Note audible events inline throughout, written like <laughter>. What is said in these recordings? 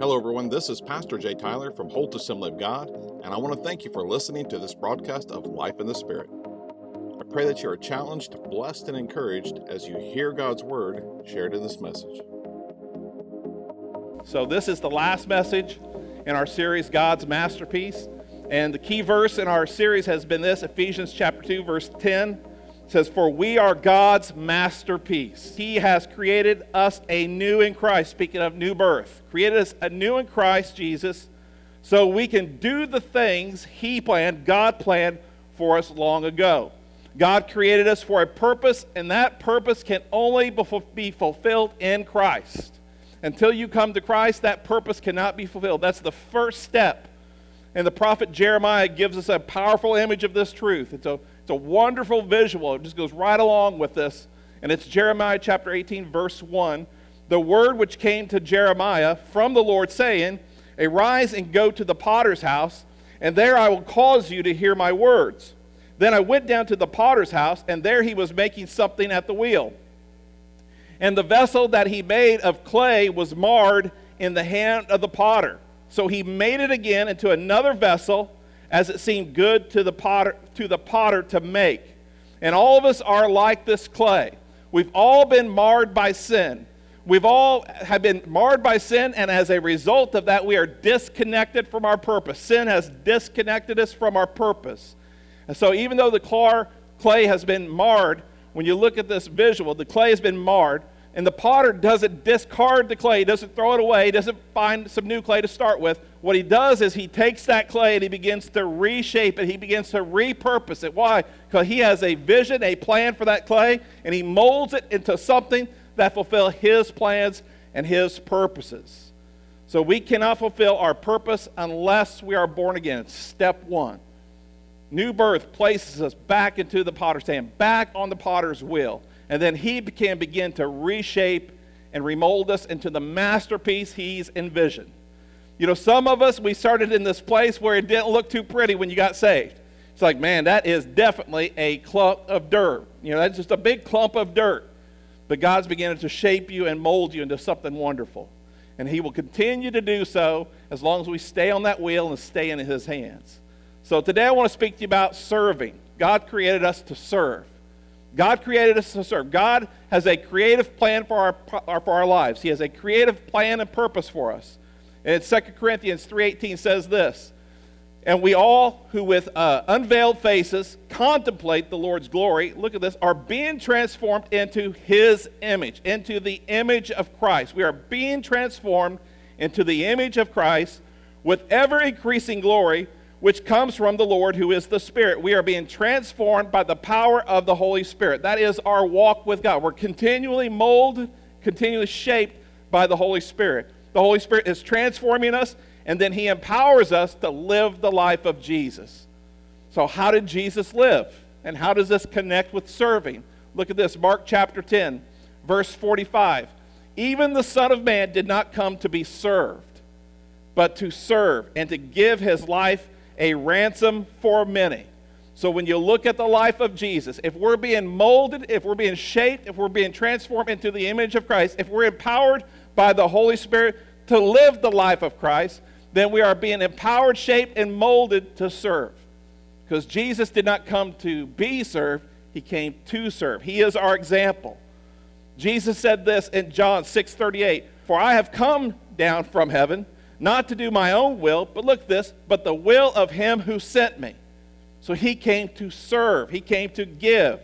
Hello, everyone. This is Pastor Jay Tyler from Holt Assembly of God, and I want to thank you for listening to this broadcast of Life in the Spirit. I pray that you are challenged, blessed, and encouraged as you hear God's Word shared in this message. So, this is the last message in our series, God's Masterpiece. And the key verse in our series has been this Ephesians chapter 2, verse 10 says, For we are God's masterpiece. He has created us a new in Christ, speaking of new birth, created us a new in Christ Jesus, so we can do the things He planned, God planned for us long ago. God created us for a purpose, and that purpose can only be fulfilled in Christ. Until you come to Christ, that purpose cannot be fulfilled. That's the first step and the prophet Jeremiah gives us a powerful image of this truth. It's a, it's a wonderful visual. It just goes right along with this. And it's Jeremiah chapter 18, verse 1. The word which came to Jeremiah from the Lord, saying, Arise and go to the potter's house, and there I will cause you to hear my words. Then I went down to the potter's house, and there he was making something at the wheel. And the vessel that he made of clay was marred in the hand of the potter. So he made it again into another vessel as it seemed good to the potter to the potter to make. And all of us are like this clay. We've all been marred by sin. We've all have been marred by sin, and as a result of that, we are disconnected from our purpose. Sin has disconnected us from our purpose. And so, even though the clay has been marred, when you look at this visual, the clay has been marred, and the potter doesn't discard the clay, doesn't throw it away, doesn't find some new clay to start with. What he does is he takes that clay and he begins to reshape it, he begins to repurpose it. Why? Because he has a vision, a plan for that clay, and he molds it into something that fulfill his plans and his purposes. So we cannot fulfill our purpose unless we are born again. Step one. New birth places us back into the potter's hand, back on the potter's wheel and then he can begin to reshape and remold us into the masterpiece he's envisioned. You know, some of us, we started in this place where it didn't look too pretty when you got saved. It's like, man, that is definitely a clump of dirt. You know, that's just a big clump of dirt. But God's beginning to shape you and mold you into something wonderful. And He will continue to do so as long as we stay on that wheel and stay in His hands. So today I want to speak to you about serving. God created us to serve. God created us to serve. God has a creative plan for our, for our lives. He has a creative plan and purpose for us. And 2 Corinthians 3.18 says this, And we all who with uh, unveiled faces contemplate the Lord's glory, look at this, are being transformed into his image, into the image of Christ. We are being transformed into the image of Christ with ever increasing glory which comes from the Lord who is the Spirit. We are being transformed by the power of the Holy Spirit. That is our walk with God. We're continually molded, continually shaped by the Holy Spirit. The Holy Spirit is transforming us, and then He empowers us to live the life of Jesus. So, how did Jesus live? And how does this connect with serving? Look at this Mark chapter 10, verse 45. Even the Son of Man did not come to be served, but to serve and to give His life a ransom for many. So when you look at the life of Jesus, if we're being molded, if we're being shaped, if we're being transformed into the image of Christ, if we're empowered by the Holy Spirit to live the life of Christ, then we are being empowered, shaped, and molded to serve. Because Jesus did not come to be served, he came to serve. He is our example. Jesus said this in John 6:38, "For I have come down from heaven not to do my own will, but look this, but the will of him who sent me. So he came to serve, he came to give.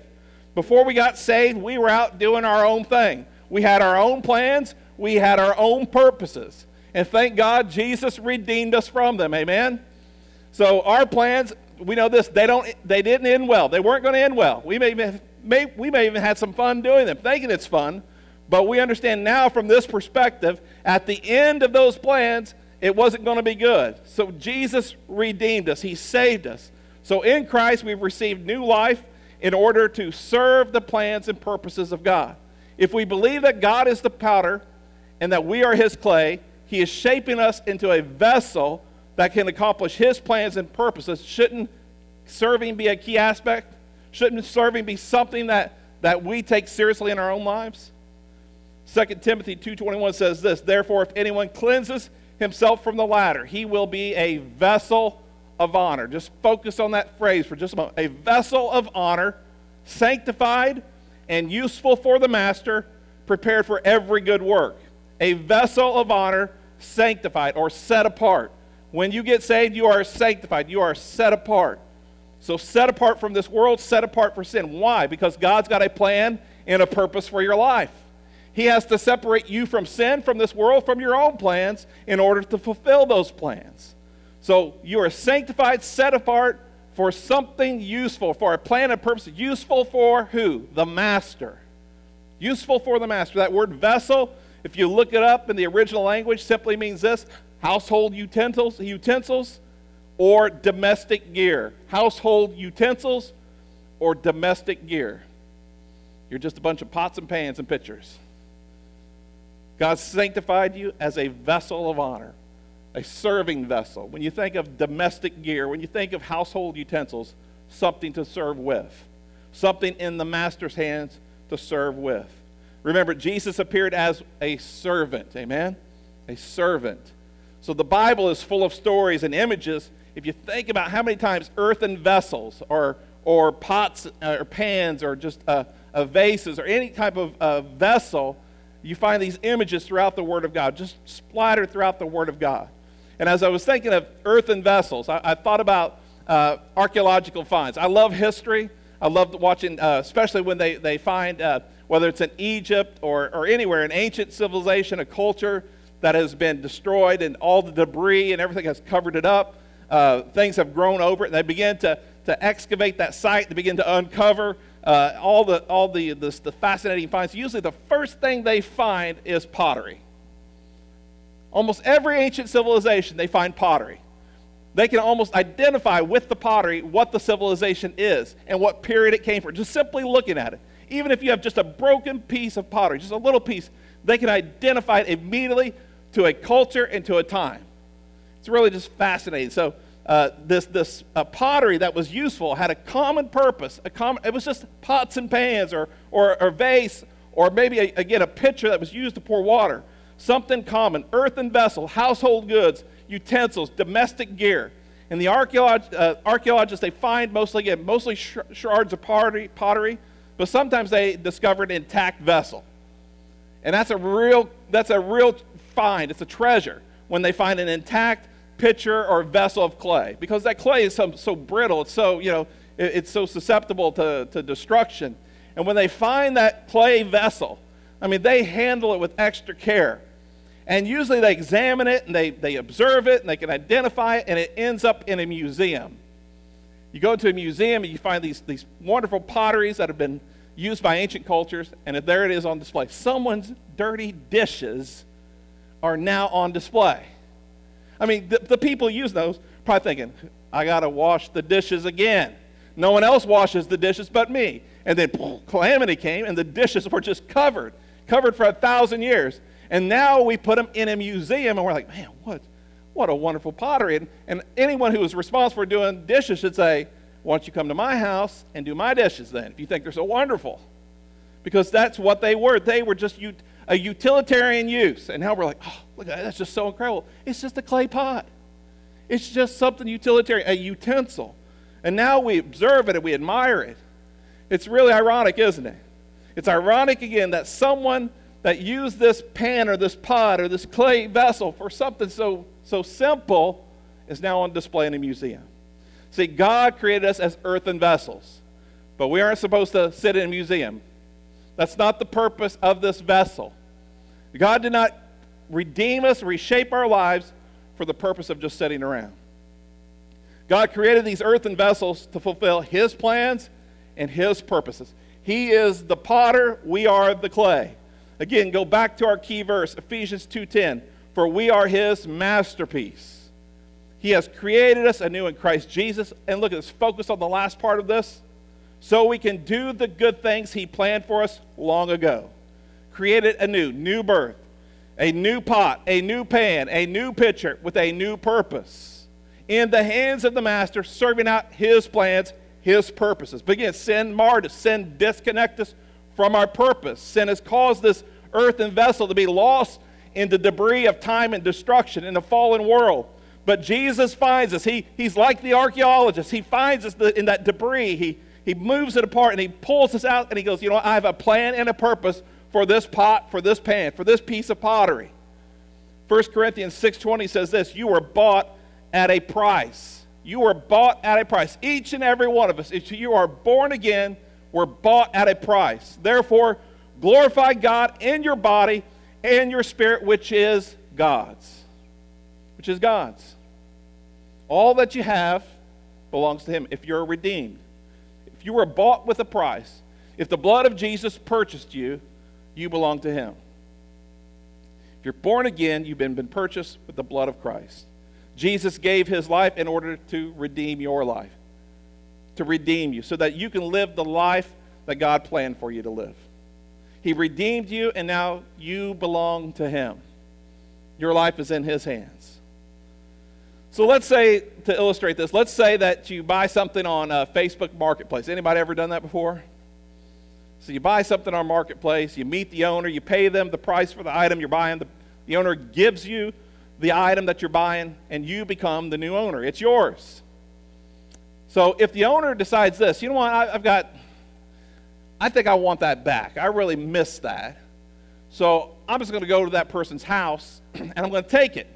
Before we got saved, we were out doing our own thing. We had our own plans, we had our own purposes. And thank God Jesus redeemed us from them. Amen. So our plans, we know this, they don't they didn't end well. They weren't going to end well. We may, may we may even had some fun doing them, thinking it's fun. But we understand now from this perspective, at the end of those plans, it wasn't going to be good. So Jesus redeemed us, He saved us. So in Christ, we've received new life in order to serve the plans and purposes of God. If we believe that God is the powder and that we are His clay, He is shaping us into a vessel that can accomplish His plans and purposes. Shouldn't serving be a key aspect? Shouldn't serving be something that, that we take seriously in our own lives? 2 Timothy 2.21 says this, Therefore, if anyone cleanses himself from the latter. He will be a vessel of honor. Just focus on that phrase for just a moment. A vessel of honor, sanctified and useful for the master, prepared for every good work. A vessel of honor, sanctified or set apart. When you get saved, you are sanctified, you are set apart. So, set apart from this world, set apart for sin. Why? Because God's got a plan and a purpose for your life. He has to separate you from sin, from this world, from your own plans in order to fulfill those plans. So, you are sanctified, set apart for something useful, for a plan and purpose. Useful for who? The master. Useful for the master. That word vessel, if you look it up in the original language, simply means this household utensils, utensils or domestic gear. Household utensils or domestic gear. You're just a bunch of pots and pans and pitchers. God sanctified you as a vessel of honor, a serving vessel. When you think of domestic gear, when you think of household utensils, something to serve with, something in the master's hands to serve with. Remember, Jesus appeared as a servant. Amen? A servant. So the Bible is full of stories and images. If you think about how many times earthen vessels or, or pots uh, or pans or just uh, uh, vases or any type of uh, vessel, you find these images throughout the Word of God, just splattered throughout the Word of God. And as I was thinking of earthen vessels, I, I thought about uh, archaeological finds. I love history. I love watching, uh, especially when they, they find, whether it's in Egypt or, or anywhere, an ancient civilization, a culture that has been destroyed and all the debris and everything has covered it up. Uh, things have grown over it. And they begin to, to excavate that site. They begin to uncover uh, all, the, all the, the, the fascinating finds. Usually, the first thing they find is pottery. Almost every ancient civilization, they find pottery. They can almost identify with the pottery what the civilization is and what period it came from, just simply looking at it. Even if you have just a broken piece of pottery, just a little piece, they can identify it immediately to a culture and to a time. It's really just fascinating. So, uh, this, this uh, pottery that was useful had a common purpose. A common, it was just pots and pans or, or, or vase or maybe, a, again, a pitcher that was used to pour water. Something common earthen vessel, household goods, utensils, domestic gear. And the uh, archaeologists, they find mostly, again, mostly sh- shards of pottery, pottery, but sometimes they discover an intact vessel. And that's a real, that's a real find, it's a treasure, when they find an intact pitcher or vessel of clay. Because that clay is so, so brittle, it's so, you know, it, it's so susceptible to, to destruction. And when they find that clay vessel, I mean, they handle it with extra care. And usually they examine it and they, they observe it and they can identify it, and it ends up in a museum. You go to a museum and you find these, these wonderful potteries that have been used by ancient cultures, and there it is on display. Someone's dirty dishes are now on display. I mean, the, the people using those probably thinking, I got to wash the dishes again. No one else washes the dishes but me. And then calamity came, and the dishes were just covered, covered for a thousand years. And now we put them in a museum, and we're like, man, what, what a wonderful pottery. And, and anyone who is responsible for doing dishes should say, why don't you come to my house and do my dishes then, if you think they're so wonderful? Because that's what they were. They were just a utilitarian use. And now we're like, oh, look at that. That's just so incredible. It's just a clay pot. It's just something utilitarian, a utensil. And now we observe it and we admire it. It's really ironic, isn't it? It's ironic again that someone that used this pan or this pot or this clay vessel for something so, so simple is now on display in a museum. See, God created us as earthen vessels, but we aren't supposed to sit in a museum. That's not the purpose of this vessel. God did not redeem us, reshape our lives for the purpose of just sitting around. God created these earthen vessels to fulfill His plans and His purposes. He is the potter, we are the clay. Again, go back to our key verse, Ephesians 2:10. For we are his masterpiece. He has created us anew in Christ Jesus. And look at this, focus on the last part of this so we can do the good things He planned for us long ago. Created anew, new birth, a new pot, a new pan, a new pitcher with a new purpose. In the hands of the Master, serving out His plans, His purposes. But again, sin marred us, sin disconnect us from our purpose. Sin has caused this earthen vessel to be lost in the debris of time and destruction in the fallen world. But Jesus finds us. He, he's like the archaeologist. He finds us in that debris. He, he moves it apart and he pulls us out and he goes, You know, I have a plan and a purpose for this pot, for this pan, for this piece of pottery. 1 Corinthians 6:20 says this, you were bought at a price. You were bought at a price. Each and every one of us, if you are born again, were bought at a price. Therefore, glorify God in your body and your spirit which is God's. Which is God's. All that you have belongs to him if you're redeemed. You were bought with a price, if the blood of Jesus purchased you, you belong to him. If you're born again, you've been, been purchased with the blood of Christ. Jesus gave his life in order to redeem your life, to redeem you, so that you can live the life that God planned for you to live. He redeemed you, and now you belong to him. Your life is in his hands. So let's say, to illustrate this, let's say that you buy something on a Facebook Marketplace. Anybody ever done that before? So you buy something on Marketplace, you meet the owner, you pay them the price for the item you're buying. The, the owner gives you the item that you're buying, and you become the new owner. It's yours. So if the owner decides this, you know what, I, I've got, I think I want that back. I really miss that. So I'm just going to go to that person's house <clears throat> and I'm going to take it.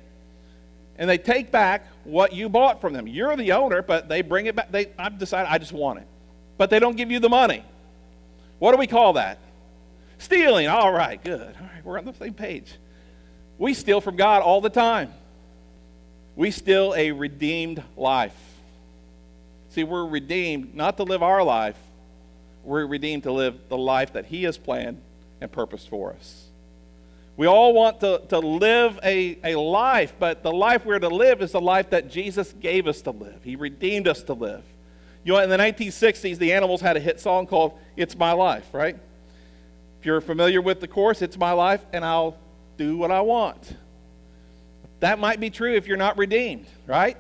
And they take back what you bought from them. You're the owner, but they bring it back. They, I've decided I just want it. But they don't give you the money. What do we call that? Stealing. All right, good. All right, we're on the same page. We steal from God all the time. We steal a redeemed life. See, we're redeemed not to live our life, we're redeemed to live the life that He has planned and purposed for us. We all want to, to live a, a life, but the life we're to live is the life that Jesus gave us to live. He redeemed us to live. You know, in the 1960s, the Animals had a hit song called It's My Life, right? If you're familiar with the chorus, It's My Life, and I'll do what I want. That might be true if you're not redeemed, right?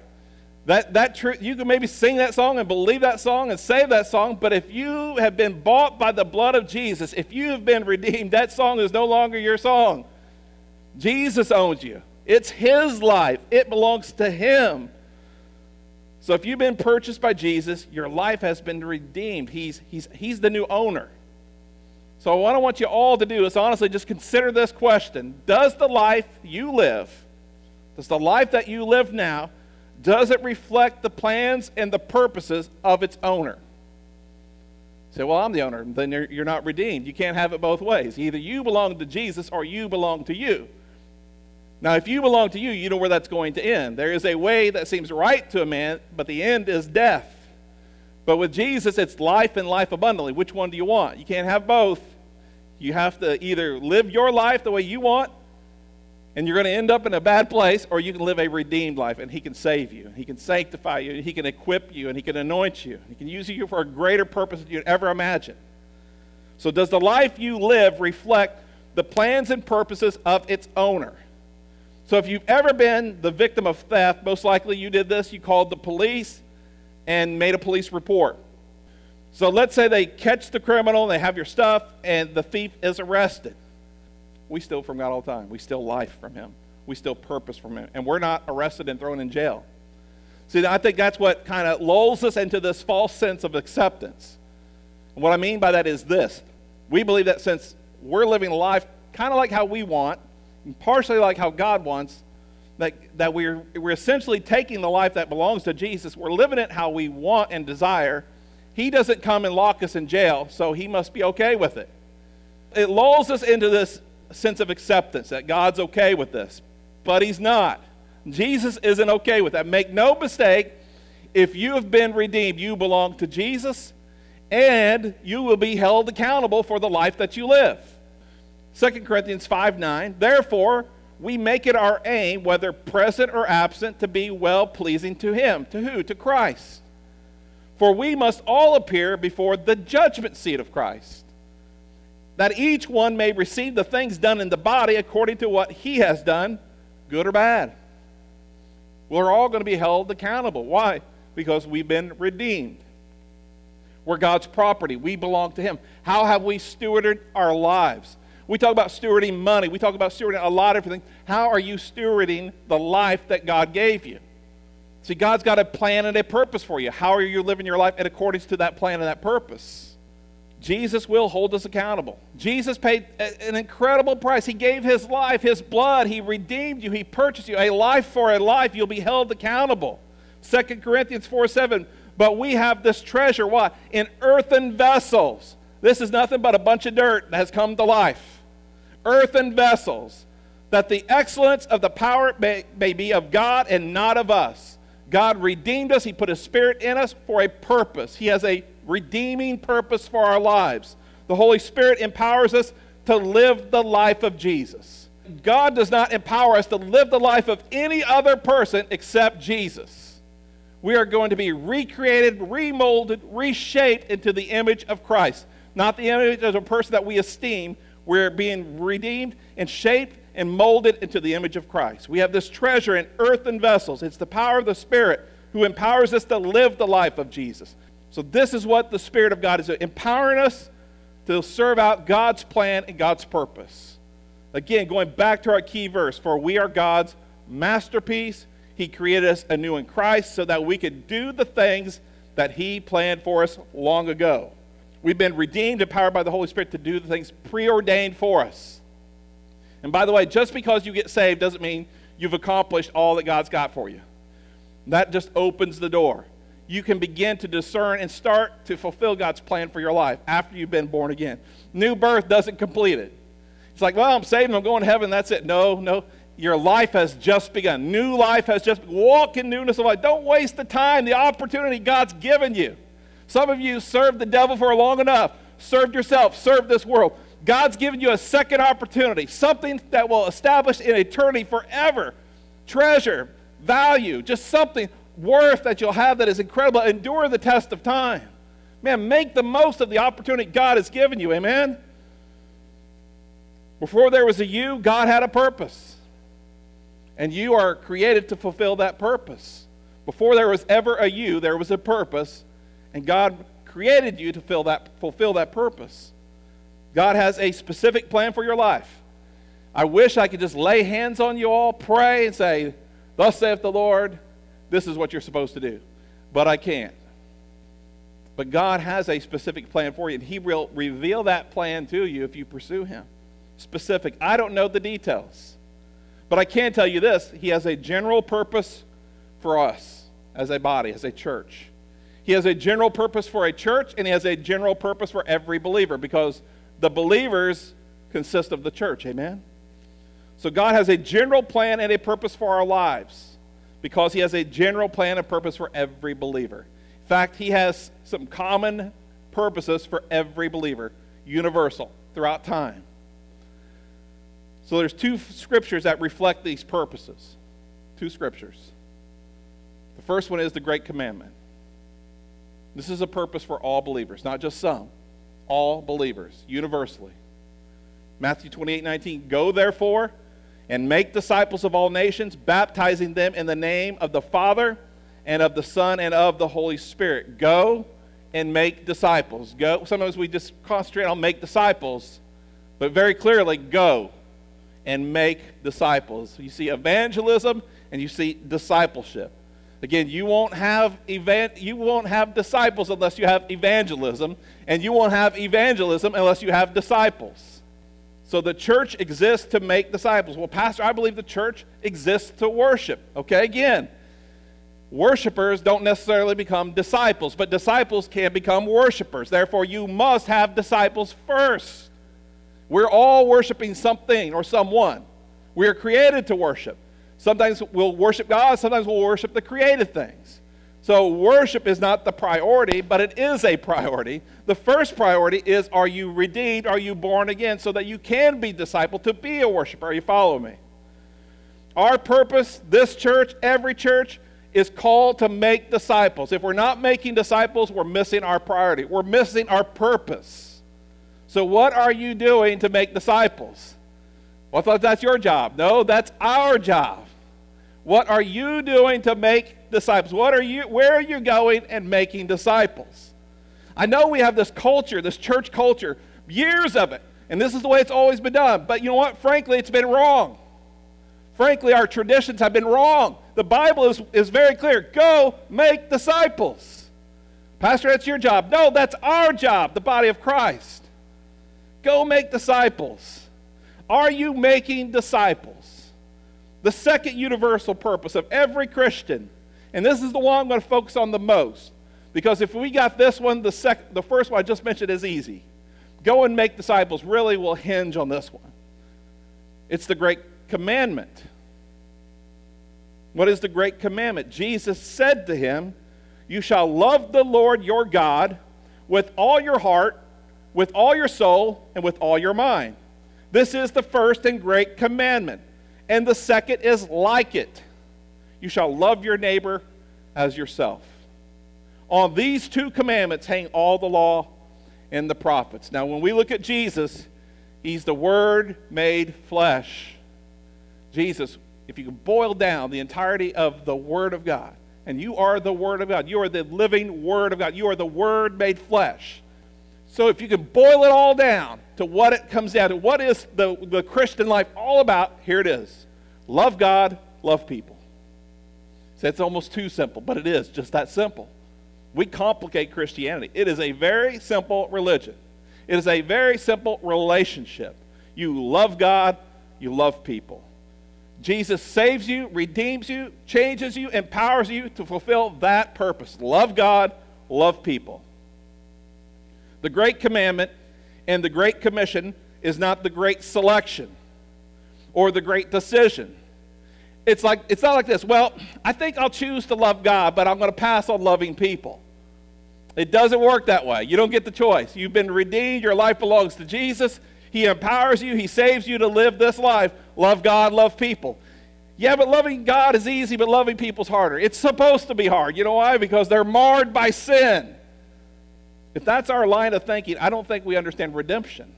That, that true, you can maybe sing that song and believe that song and save that song, but if you have been bought by the blood of Jesus, if you have been redeemed, that song is no longer your song. Jesus owns you. It's His life, it belongs to Him. So if you've been purchased by Jesus, your life has been redeemed. He's, he's, he's the new owner. So what I want you all to do is honestly just consider this question Does the life you live, does the life that you live now, does it reflect the plans and the purposes of its owner? Say, well, I'm the owner. Then you're, you're not redeemed. You can't have it both ways. Either you belong to Jesus or you belong to you. Now, if you belong to you, you know where that's going to end. There is a way that seems right to a man, but the end is death. But with Jesus, it's life and life abundantly. Which one do you want? You can't have both. You have to either live your life the way you want, and you're going to end up in a bad place, or you can live a redeemed life, and He can save you. He can sanctify you, He can equip you, and He can anoint you. He can use you for a greater purpose than you'd ever imagine. So, does the life you live reflect the plans and purposes of its owner? So if you've ever been the victim of theft, most likely you did this. You called the police and made a police report. So let's say they catch the criminal, they have your stuff, and the thief is arrested. We steal from God all the time. We steal life from Him. We steal purpose from Him. And we're not arrested and thrown in jail. See, I think that's what kind of lulls us into this false sense of acceptance. And what I mean by that is this we believe that since we're living life kind of like how we want, partially like how God wants, that, that we're, we're essentially taking the life that belongs to Jesus. We're living it how we want and desire. He doesn't come and lock us in jail, so he must be okay with it. It lulls us into this sense of acceptance that God's okay with this, but he's not. Jesus isn't okay with that. Make no mistake, if you have been redeemed, you belong to Jesus, and you will be held accountable for the life that you live. 2 Corinthians 5 9. Therefore, we make it our aim, whether present or absent, to be well pleasing to Him. To who? To Christ. For we must all appear before the judgment seat of Christ, that each one may receive the things done in the body according to what he has done, good or bad. We're all going to be held accountable. Why? Because we've been redeemed. We're God's property. We belong to Him. How have we stewarded our lives? We talk about stewarding money. We talk about stewarding a lot of everything. How are you stewarding the life that God gave you? See, God's got a plan and a purpose for you. How are you living your life in accordance to that plan and that purpose? Jesus will hold us accountable. Jesus paid an incredible price. He gave his life, his blood. He redeemed you. He purchased you. A life for a life. You'll be held accountable. 2 Corinthians 4 7. But we have this treasure, what? In earthen vessels. This is nothing but a bunch of dirt that has come to life. Earthen vessels. That the excellence of the power may, may be of God and not of us. God redeemed us. He put His Spirit in us for a purpose. He has a redeeming purpose for our lives. The Holy Spirit empowers us to live the life of Jesus. God does not empower us to live the life of any other person except Jesus. We are going to be recreated, remolded, reshaped into the image of Christ. Not the image of a person that we esteem. We're being redeemed and shaped and molded into the image of Christ. We have this treasure in earthen vessels. It's the power of the Spirit who empowers us to live the life of Jesus. So, this is what the Spirit of God is doing, empowering us to serve out God's plan and God's purpose. Again, going back to our key verse for we are God's masterpiece. He created us anew in Christ so that we could do the things that He planned for us long ago. We've been redeemed, empowered by the Holy Spirit to do the things preordained for us. And by the way, just because you get saved doesn't mean you've accomplished all that God's got for you. That just opens the door. You can begin to discern and start to fulfill God's plan for your life after you've been born again. New birth doesn't complete it. It's like, well, I'm saved, I'm going to heaven, that's it. No, no. Your life has just begun. New life has just walk in newness of life. Don't waste the time, the opportunity God's given you. Some of you served the devil for long enough, served yourself, served this world. God's given you a second opportunity, something that will establish in eternity forever. Treasure, value, just something worth that you'll have that is incredible. Endure the test of time. Man, make the most of the opportunity God has given you. Amen? Before there was a you, God had a purpose. And you are created to fulfill that purpose. Before there was ever a you, there was a purpose. And God created you to fill that, fulfill that purpose. God has a specific plan for your life. I wish I could just lay hands on you all, pray, and say, Thus saith the Lord, this is what you're supposed to do. But I can't. But God has a specific plan for you, and He will reveal that plan to you if you pursue Him. Specific. I don't know the details. But I can tell you this He has a general purpose for us as a body, as a church. He has a general purpose for a church, and He has a general purpose for every believer because the believers consist of the church. Amen? So God has a general plan and a purpose for our lives because He has a general plan and purpose for every believer. In fact, He has some common purposes for every believer, universal, throughout time. So there's two scriptures that reflect these purposes. Two scriptures. The first one is the Great Commandment. This is a purpose for all believers, not just some all believers, universally. Matthew 28 19, go therefore and make disciples of all nations, baptizing them in the name of the Father and of the Son and of the Holy Spirit. Go and make disciples. Go. Sometimes we just concentrate on make disciples, but very clearly, go and make disciples. You see evangelism and you see discipleship. Again, you won't have event, you won't have disciples unless you have evangelism, and you won't have evangelism unless you have disciples. So the church exists to make disciples. Well, pastor, I believe the church exists to worship. Okay, again, worshipers don't necessarily become disciples, but disciples can become worshipers. Therefore, you must have disciples first. We're all worshiping something or someone. We are created to worship. Sometimes we'll worship God, sometimes we'll worship the created things. So, worship is not the priority, but it is a priority. The first priority is are you redeemed? Are you born again? So that you can be disciple to be a worshiper. Are you follow me? Our purpose, this church, every church, is called to make disciples. If we're not making disciples, we're missing our priority. We're missing our purpose. So, what are you doing to make disciples? Well, I thought that's your job. No, that's our job. What are you doing to make disciples? What are you where are you going and making disciples? I know we have this culture, this church culture, years of it. And this is the way it's always been done. But you know what? Frankly, it's been wrong. Frankly, our traditions have been wrong. The Bible is, is very clear go make disciples. Pastor, that's your job. No, that's our job, the body of Christ. Go make disciples. Are you making disciples? The second universal purpose of every Christian, and this is the one I'm going to focus on the most, because if we got this one, the, sec- the first one I just mentioned is easy. Go and make disciples really will hinge on this one. It's the great commandment. What is the great commandment? Jesus said to him, You shall love the Lord your God with all your heart, with all your soul, and with all your mind. This is the first and great commandment. And the second is like it you shall love your neighbor as yourself. On these two commandments hang all the law and the prophets. Now, when we look at Jesus, he's the Word made flesh. Jesus, if you can boil down the entirety of the Word of God, and you are the Word of God, you are the living Word of God, you are the Word made flesh. So, if you can boil it all down to what it comes down to, what is the, the Christian life all about? Here it is love God, love people. So it's almost too simple, but it is just that simple. We complicate Christianity. It is a very simple religion, it is a very simple relationship. You love God, you love people. Jesus saves you, redeems you, changes you, empowers you to fulfill that purpose. Love God, love people. The great commandment and the great commission is not the great selection or the great decision. It's like it's not like this. Well, I think I'll choose to love God, but I'm going to pass on loving people. It doesn't work that way. You don't get the choice. You've been redeemed, your life belongs to Jesus. He empowers you, He saves you to live this life. Love God, love people. Yeah, but loving God is easy, but loving people's harder. It's supposed to be hard. You know why? Because they're marred by sin. If that's our line of thinking, I don't think we understand redemption.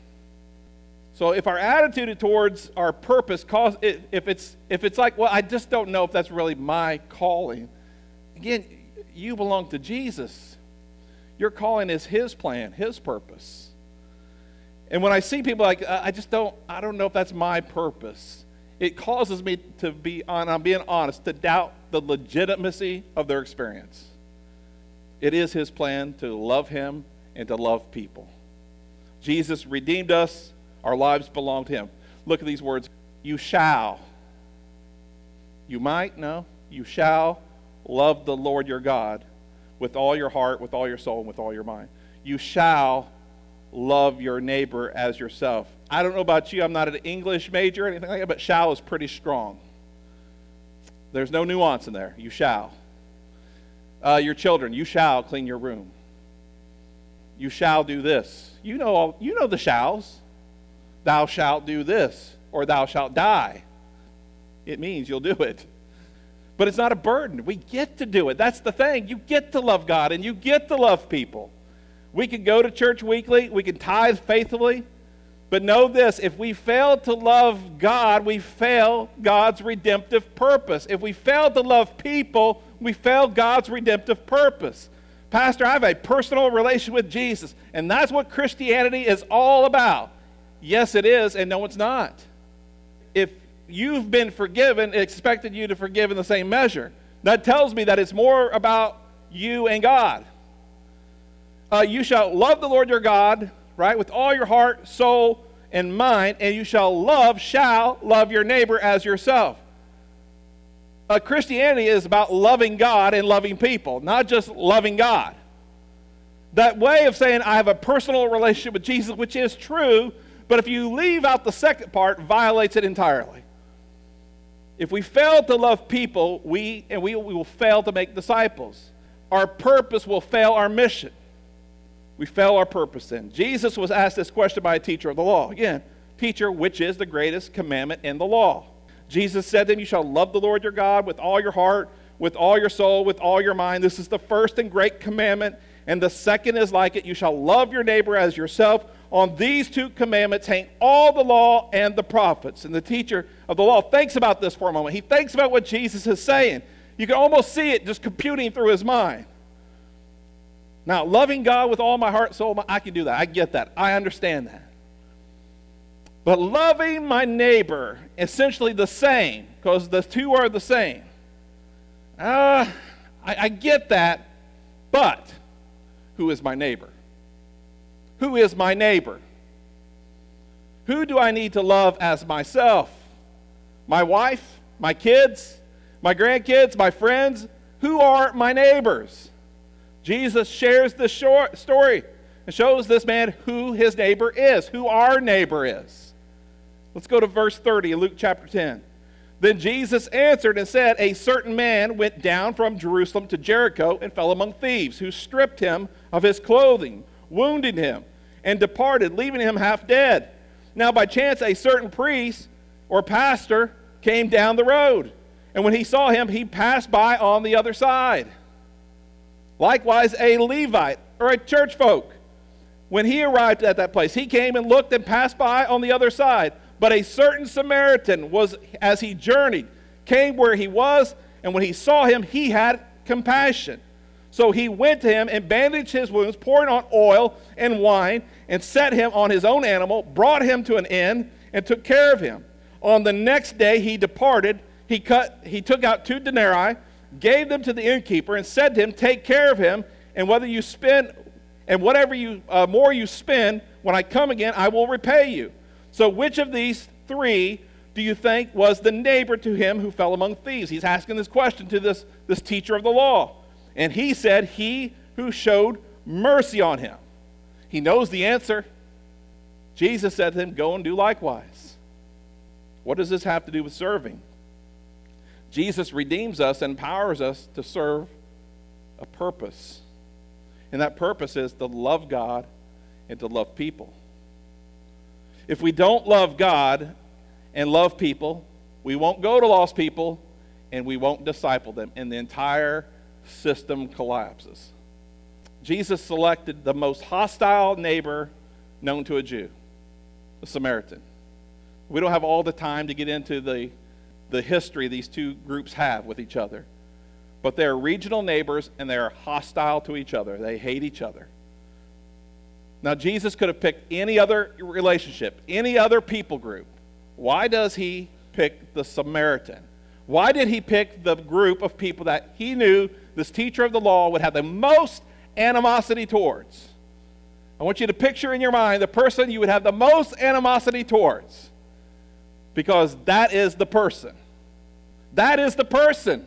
So if our attitude towards our purpose cause if it's if it's like, well, I just don't know if that's really my calling. Again, you belong to Jesus. Your calling is his plan, his purpose. And when I see people like, uh, I just don't, I don't know if that's my purpose, it causes me to be, on, I'm being honest, to doubt the legitimacy of their experience. It is his plan to love him and to love people. Jesus redeemed us, our lives belong to him. Look at these words you shall. You might, no, you shall love the Lord your God with all your heart, with all your soul, and with all your mind. You shall love your neighbor as yourself. I don't know about you, I'm not an English major or anything like that, but shall is pretty strong. There's no nuance in there. You shall. Uh, your children, you shall clean your room. You shall do this. You know, you know the shalls. Thou shalt do this, or thou shalt die. It means you'll do it. But it's not a burden. We get to do it. That's the thing. You get to love God and you get to love people. We can go to church weekly, we can tithe faithfully, but know this if we fail to love God, we fail God's redemptive purpose. If we fail to love people, we fail God's redemptive purpose. Pastor, I have a personal relation with Jesus, and that's what Christianity is all about. Yes, it is, and no, it's not. If you've been forgiven, it expected you to forgive in the same measure. That tells me that it's more about you and God. Uh, you shall love the Lord your God, right, with all your heart, soul, and mind, and you shall love, shall love your neighbor as yourself. Uh, Christianity is about loving God and loving people, not just loving God. That way of saying, I have a personal relationship with Jesus, which is true, but if you leave out the second part, violates it entirely. If we fail to love people, we and we, we will fail to make disciples. Our purpose will fail our mission. We fail our purpose then. Jesus was asked this question by a teacher of the law. Again, teacher, which is the greatest commandment in the law? Jesus said to him, You shall love the Lord your God with all your heart, with all your soul, with all your mind. This is the first and great commandment. And the second is like it you shall love your neighbor as yourself. On these two commandments hang all the law and the prophets. And the teacher of the law thinks about this for a moment. He thinks about what Jesus is saying. You can almost see it just computing through his mind. Now, loving God with all my heart, soul, I can do that. I get that. I understand that. But loving my neighbor, essentially the same, because the two are the same. Uh, I, I get that, but who is my neighbor? Who is my neighbor? Who do I need to love as myself? My wife? My kids? My grandkids? My friends? Who are my neighbors? Jesus shares this short story and shows this man who his neighbor is, who our neighbor is. Let's go to verse 30 in Luke chapter 10. Then Jesus answered and said, A certain man went down from Jerusalem to Jericho and fell among thieves, who stripped him of his clothing, wounded him, and departed, leaving him half dead. Now, by chance, a certain priest or pastor came down the road, and when he saw him, he passed by on the other side. Likewise, a Levite or a church folk, when he arrived at that place, he came and looked and passed by on the other side. But a certain Samaritan was, as he journeyed, came where he was, and when he saw him, he had compassion. So he went to him and bandaged his wounds, pouring on oil and wine, and set him on his own animal, brought him to an inn, and took care of him. On the next day he departed. He, cut, he took out two denarii, gave them to the innkeeper, and said to him, Take care of him, and whether you spend, and whatever you uh, more you spend, when I come again, I will repay you. So which of these three do you think was the neighbor to him who fell among thieves? He's asking this question to this, this teacher of the law. And he said, He who showed mercy on him. He knows the answer. Jesus said to him, Go and do likewise. What does this have to do with serving? Jesus redeems us and empowers us to serve a purpose. And that purpose is to love God and to love people. If we don't love God and love people, we won't go to lost people and we won't disciple them. And the entire system collapses. Jesus selected the most hostile neighbor known to a Jew, the Samaritan. We don't have all the time to get into the, the history these two groups have with each other, but they're regional neighbors and they're hostile to each other. They hate each other. Now, Jesus could have picked any other relationship, any other people group. Why does he pick the Samaritan? Why did he pick the group of people that he knew this teacher of the law would have the most animosity towards? I want you to picture in your mind the person you would have the most animosity towards because that is the person. That is the person.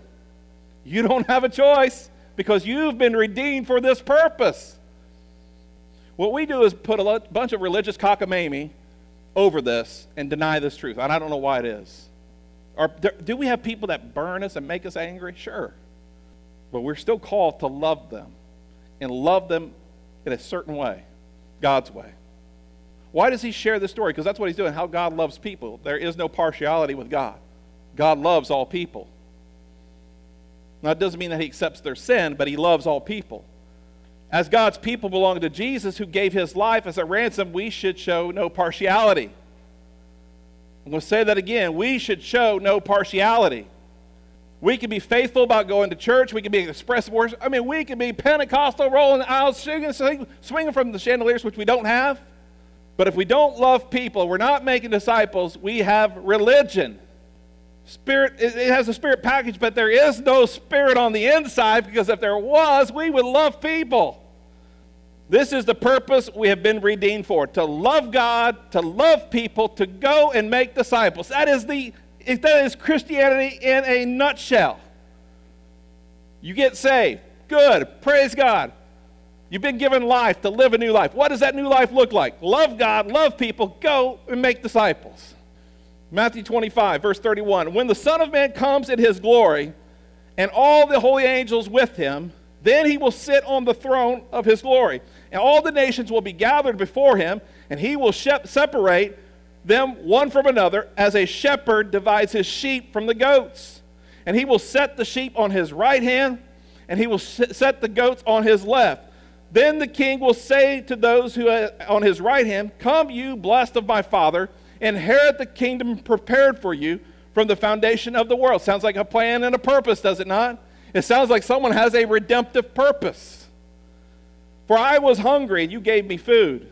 You don't have a choice because you've been redeemed for this purpose. What we do is put a bunch of religious cockamamie over this and deny this truth. And I don't know why it is. Or do we have people that burn us and make us angry? Sure. But we're still called to love them and love them in a certain way, God's way. Why does he share this story? Because that's what he's doing, how God loves people. There is no partiality with God. God loves all people. Now, it doesn't mean that he accepts their sin, but he loves all people. As God's people belong to Jesus, who gave his life as a ransom, we should show no partiality. I'm going to say that again. We should show no partiality. We can be faithful about going to church. We can be expressive worship. I mean, we can be Pentecostal, rolling aisles, singing, swinging from the chandeliers, which we don't have. But if we don't love people, we're not making disciples, we have religion. Spirit, it has a spirit package, but there is no spirit on the inside because if there was, we would love people. This is the purpose we have been redeemed for to love God, to love people, to go and make disciples. That is, the, that is Christianity in a nutshell. You get saved. Good. Praise God. You've been given life to live a new life. What does that new life look like? Love God, love people, go and make disciples. Matthew 25, verse 31. When the Son of Man comes in his glory and all the holy angels with him, then he will sit on the throne of his glory, and all the nations will be gathered before him, and he will separate them one from another as a shepherd divides his sheep from the goats. And he will set the sheep on his right hand, and he will set the goats on his left. Then the king will say to those who are on his right hand, Come, you blessed of my father, inherit the kingdom prepared for you from the foundation of the world. Sounds like a plan and a purpose, does it not? It sounds like someone has a redemptive purpose. For I was hungry and you gave me food.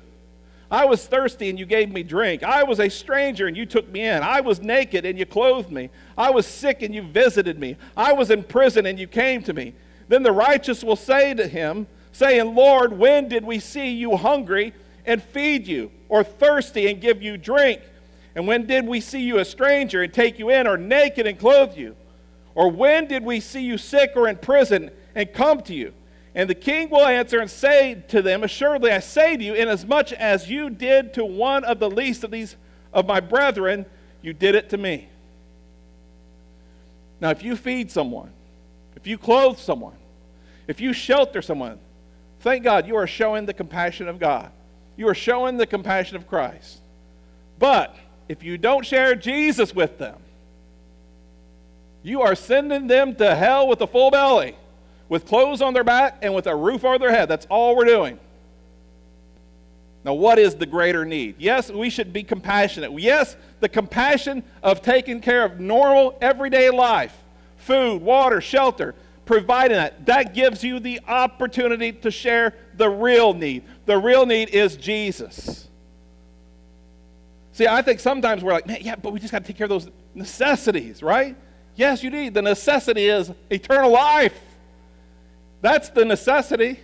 I was thirsty and you gave me drink. I was a stranger and you took me in. I was naked and you clothed me. I was sick and you visited me. I was in prison and you came to me. Then the righteous will say to him, saying, Lord, when did we see you hungry and feed you, or thirsty and give you drink? And when did we see you a stranger and take you in, or naked and clothe you? Or when did we see you sick or in prison and come to you? And the king will answer and say to them, Assuredly I say to you, inasmuch as you did to one of the least of these of my brethren, you did it to me. Now, if you feed someone, if you clothe someone, if you shelter someone, thank God you are showing the compassion of God. You are showing the compassion of Christ. But if you don't share Jesus with them, you are sending them to hell with a full belly with clothes on their back and with a roof over their head. That's all we're doing. Now, what is the greater need? Yes, we should be compassionate. Yes, the compassion of taking care of normal, everyday life food, water, shelter, providing that. That gives you the opportunity to share the real need. The real need is Jesus. See, I think sometimes we're like, man, yeah, but we just got to take care of those necessities, right? Yes, you need. The necessity is eternal life. That's the necessity.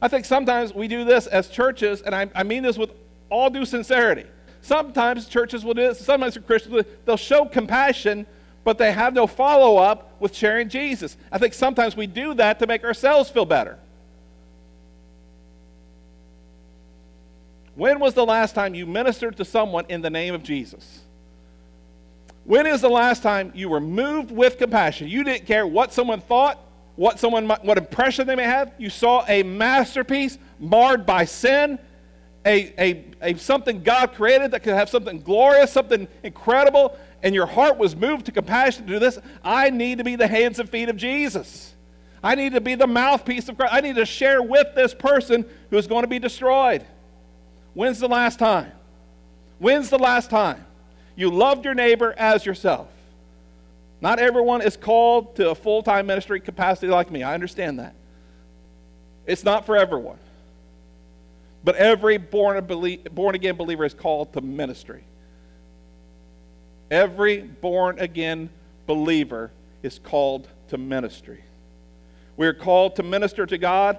I think sometimes we do this as churches, and I, I mean this with all due sincerity. Sometimes churches will do this, sometimes Christians, they'll show compassion, but they have no follow up with sharing Jesus. I think sometimes we do that to make ourselves feel better. When was the last time you ministered to someone in the name of Jesus? When is the last time you were moved with compassion? You didn't care what someone thought, what someone what impression they may have. You saw a masterpiece marred by sin, a, a, a something God created that could have something glorious, something incredible, and your heart was moved to compassion to do this. I need to be the hands and feet of Jesus. I need to be the mouthpiece of Christ. I need to share with this person who is going to be destroyed. When's the last time? When's the last time you loved your neighbor as yourself? Not everyone is called to a full time ministry capacity like me. I understand that. It's not for everyone. But every born, born again believer is called to ministry. Every born again believer is called to ministry. We are called to minister to God.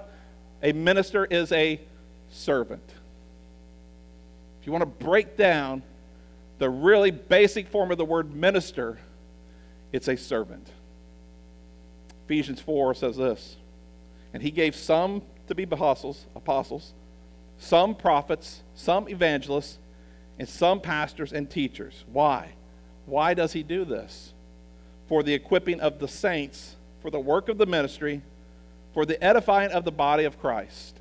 A minister is a servant. If you want to break down the really basic form of the word minister, it's a servant. Ephesians 4 says this And he gave some to be apostles, apostles, some prophets, some evangelists, and some pastors and teachers. Why? Why does he do this? For the equipping of the saints, for the work of the ministry, for the edifying of the body of Christ.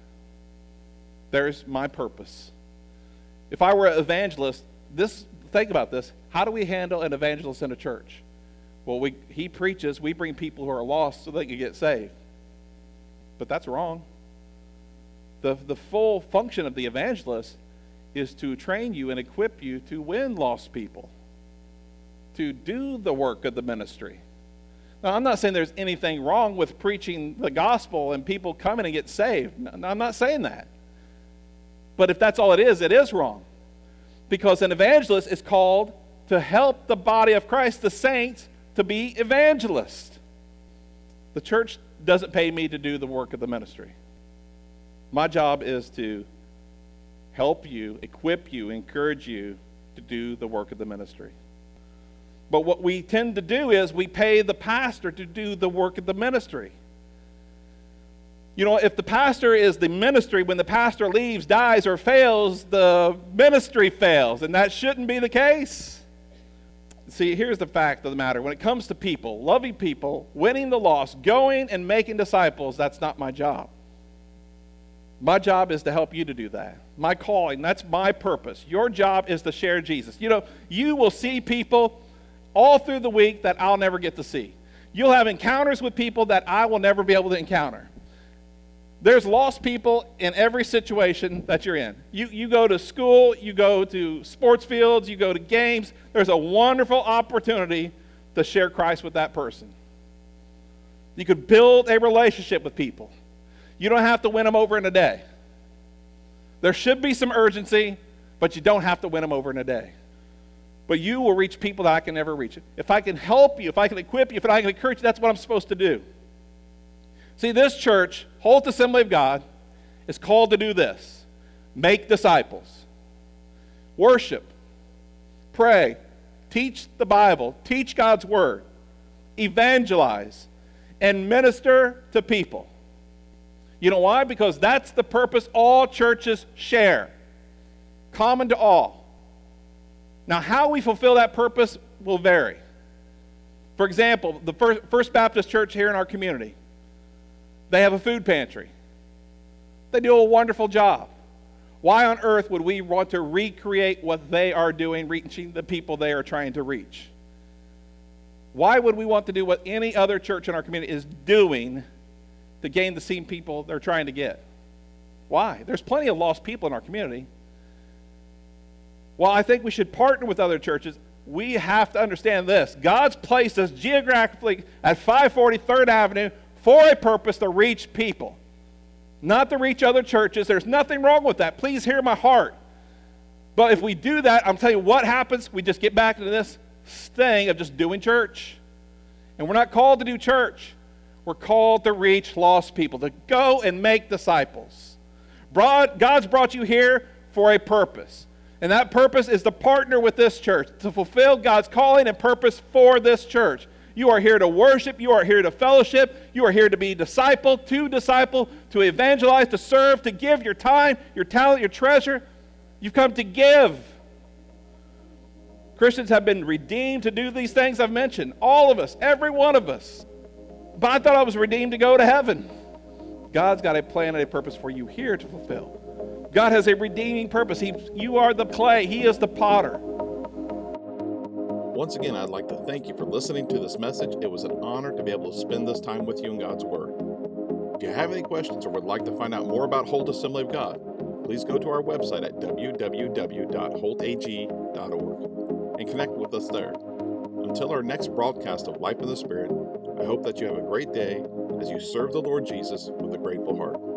There's my purpose. If I were an evangelist, this think about this. How do we handle an evangelist in a church? Well, we, he preaches, we bring people who are lost so they can get saved. But that's wrong. The, the full function of the evangelist is to train you and equip you to win lost people, to do the work of the ministry. Now, I'm not saying there's anything wrong with preaching the gospel and people coming and get saved. No, I'm not saying that. But if that's all it is, it is wrong. Because an evangelist is called to help the body of Christ, the saints, to be evangelists. The church doesn't pay me to do the work of the ministry. My job is to help you, equip you, encourage you to do the work of the ministry. But what we tend to do is we pay the pastor to do the work of the ministry. You know, if the pastor is the ministry, when the pastor leaves, dies, or fails, the ministry fails. And that shouldn't be the case. See, here's the fact of the matter. When it comes to people, loving people, winning the lost, going and making disciples, that's not my job. My job is to help you to do that. My calling, that's my purpose. Your job is to share Jesus. You know, you will see people all through the week that I'll never get to see. You'll have encounters with people that I will never be able to encounter. There's lost people in every situation that you're in. You, you go to school, you go to sports fields, you go to games. There's a wonderful opportunity to share Christ with that person. You could build a relationship with people. You don't have to win them over in a day. There should be some urgency, but you don't have to win them over in a day. But you will reach people that I can never reach. If I can help you, if I can equip you, if I can encourage you, that's what I'm supposed to do. See, this church, Holt Assembly of God, is called to do this. Make disciples, worship, pray, teach the Bible, teach God's Word, evangelize, and minister to people. You know why? Because that's the purpose all churches share, common to all. Now, how we fulfill that purpose will vary. For example, the First Baptist Church here in our community, they have a food pantry. They do a wonderful job. Why on earth would we want to recreate what they are doing, reaching the people they are trying to reach? Why would we want to do what any other church in our community is doing to gain the same people they're trying to get? Why? There's plenty of lost people in our community. While I think we should partner with other churches, we have to understand this. God's placed us geographically at 540 3rd Avenue for a purpose to reach people, not to reach other churches. There's nothing wrong with that. Please hear my heart. But if we do that, I'm telling you what happens. We just get back into this thing of just doing church. And we're not called to do church, we're called to reach lost people, to go and make disciples. God's brought you here for a purpose. And that purpose is to partner with this church, to fulfill God's calling and purpose for this church. You are here to worship. You are here to fellowship. You are here to be disciple, to disciple, to evangelize, to serve, to give your time, your talent, your treasure. You've come to give. Christians have been redeemed to do these things I've mentioned. All of us, every one of us. But I thought I was redeemed to go to heaven. God's got a plan and a purpose for you here to fulfill. God has a redeeming purpose. He, you are the clay, He is the potter. Once again, I'd like to thank you for listening to this message. It was an honor to be able to spend this time with you in God's Word. If you have any questions or would like to find out more about Holt Assembly of God, please go to our website at www.holtag.org and connect with us there. Until our next broadcast of Life in the Spirit, I hope that you have a great day as you serve the Lord Jesus with a grateful heart.